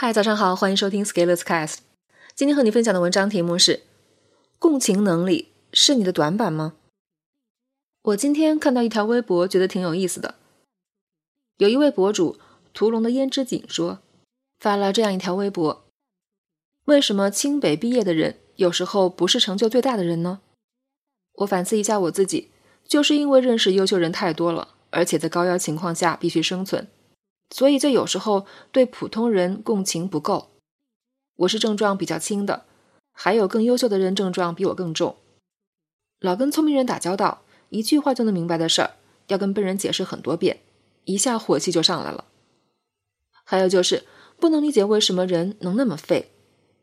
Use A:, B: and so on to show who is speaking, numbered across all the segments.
A: 嗨，早上好，欢迎收听 Scalers Cast。今天和你分享的文章题目是：共情能力是你的短板吗？我今天看到一条微博，觉得挺有意思的。有一位博主屠龙的胭脂锦说，发了这样一条微博：为什么清北毕业的人有时候不是成就最大的人呢？我反思一下我自己，就是因为认识优秀人太多了，而且在高压情况下必须生存。所以，就有时候对普通人共情不够。我是症状比较轻的，还有更优秀的人症状比我更重。老跟聪明人打交道，一句话就能明白的事儿，要跟笨人解释很多遍，一下火气就上来了。还有就是不能理解为什么人能那么废，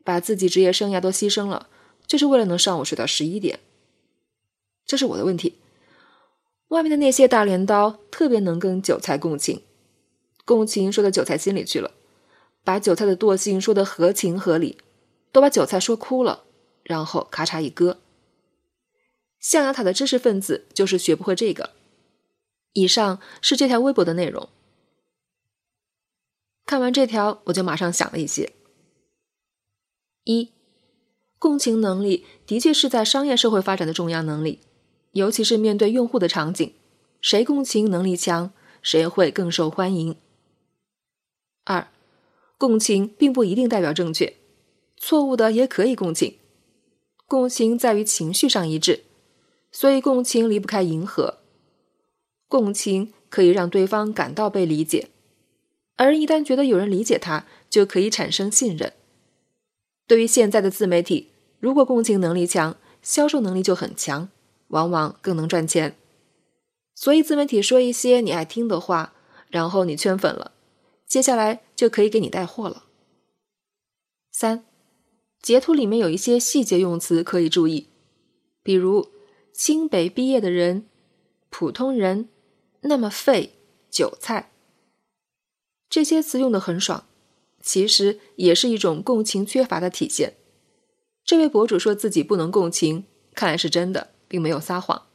A: 把自己职业生涯都牺牲了，就是为了能上午睡到十一点。这是我的问题。外面的那些大镰刀特别能跟韭菜共情。共情说到韭菜心里去了，把韭菜的惰性说得合情合理，都把韭菜说哭了，然后咔嚓一割。象牙塔的知识分子就是学不会这个。以上是这条微博的内容。看完这条，我就马上想了一些：一，共情能力的确是在商业社会发展的重要能力，尤其是面对用户的场景，谁共情能力强，谁会更受欢迎。二，共情并不一定代表正确，错误的也可以共情。共情在于情绪上一致，所以共情离不开迎合。共情可以让对方感到被理解，而一旦觉得有人理解他，就可以产生信任。对于现在的自媒体，如果共情能力强，销售能力就很强，往往更能赚钱。所以自媒体说一些你爱听的话，然后你圈粉了。接下来就可以给你带货了。三，截图里面有一些细节用词可以注意，比如清北毕业的人、普通人、那么废、韭菜，这些词用的很爽，其实也是一种共情缺乏的体现。这位博主说自己不能共情，看来是真的，并没有撒谎。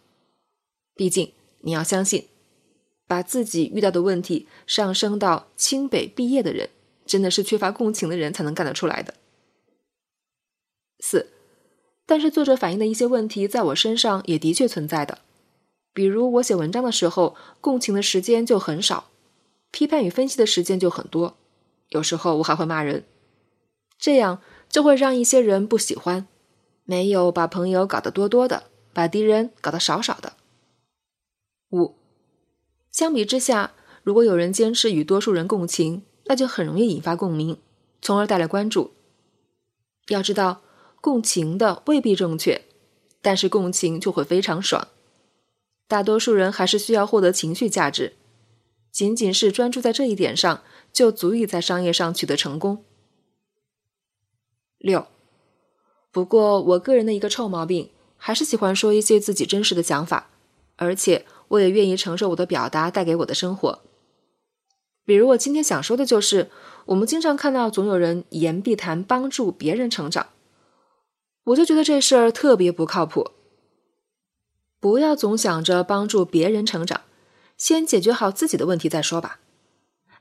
A: 毕竟你要相信。把自己遇到的问题上升到清北毕业的人，真的是缺乏共情的人才能干得出来的。四，但是作者反映的一些问题，在我身上也的确存在的，比如我写文章的时候，共情的时间就很少，批判与分析的时间就很多，有时候我还会骂人，这样就会让一些人不喜欢，没有把朋友搞得多多的，把敌人搞得少少的。五。相比之下，如果有人坚持与多数人共情，那就很容易引发共鸣，从而带来关注。要知道，共情的未必正确，但是共情就会非常爽。大多数人还是需要获得情绪价值，仅仅是专注在这一点上，就足以在商业上取得成功。六，不过我个人的一个臭毛病，还是喜欢说一些自己真实的想法，而且。我也愿意承受我的表达带给我的生活。比如我今天想说的就是，我们经常看到总有人言必谈帮助别人成长，我就觉得这事儿特别不靠谱。不要总想着帮助别人成长，先解决好自己的问题再说吧。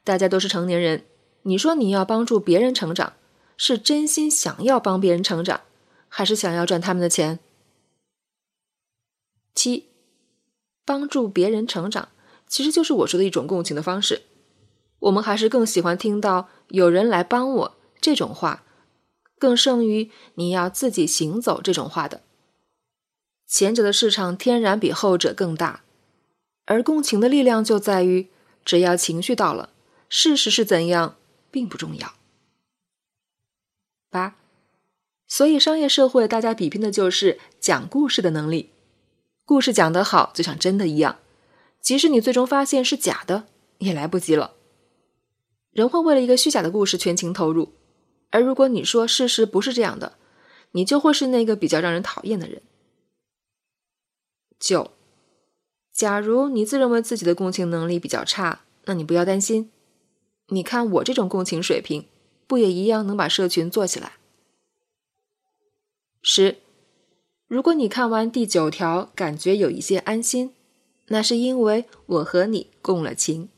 A: 大家都是成年人，你说你要帮助别人成长，是真心想要帮别人成长，还是想要赚他们的钱？七。帮助别人成长，其实就是我说的一种共情的方式。我们还是更喜欢听到“有人来帮我”这种话，更胜于“你要自己行走”这种话的。前者的市场天然比后者更大，而共情的力量就在于，只要情绪到了，事实是怎样并不重要。八，所以商业社会大家比拼的就是讲故事的能力。故事讲得好，就像真的一样，即使你最终发现是假的，也来不及了。人会为了一个虚假的故事全情投入，而如果你说事实不是这样的，你就会是那个比较让人讨厌的人。九，假如你自认为自己的共情能力比较差，那你不要担心，你看我这种共情水平，不也一样能把社群做起来？十。如果你看完第九条，感觉有一些安心，那是因为我和你共了情。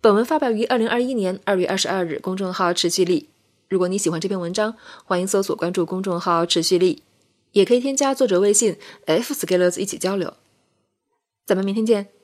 A: 本文发表于二零二一年二月二十二日，公众号持续力。如果你喜欢这篇文章，欢迎搜索关注公众号持续力，也可以添加作者微信 f scalers 一起交流。咱们明天见。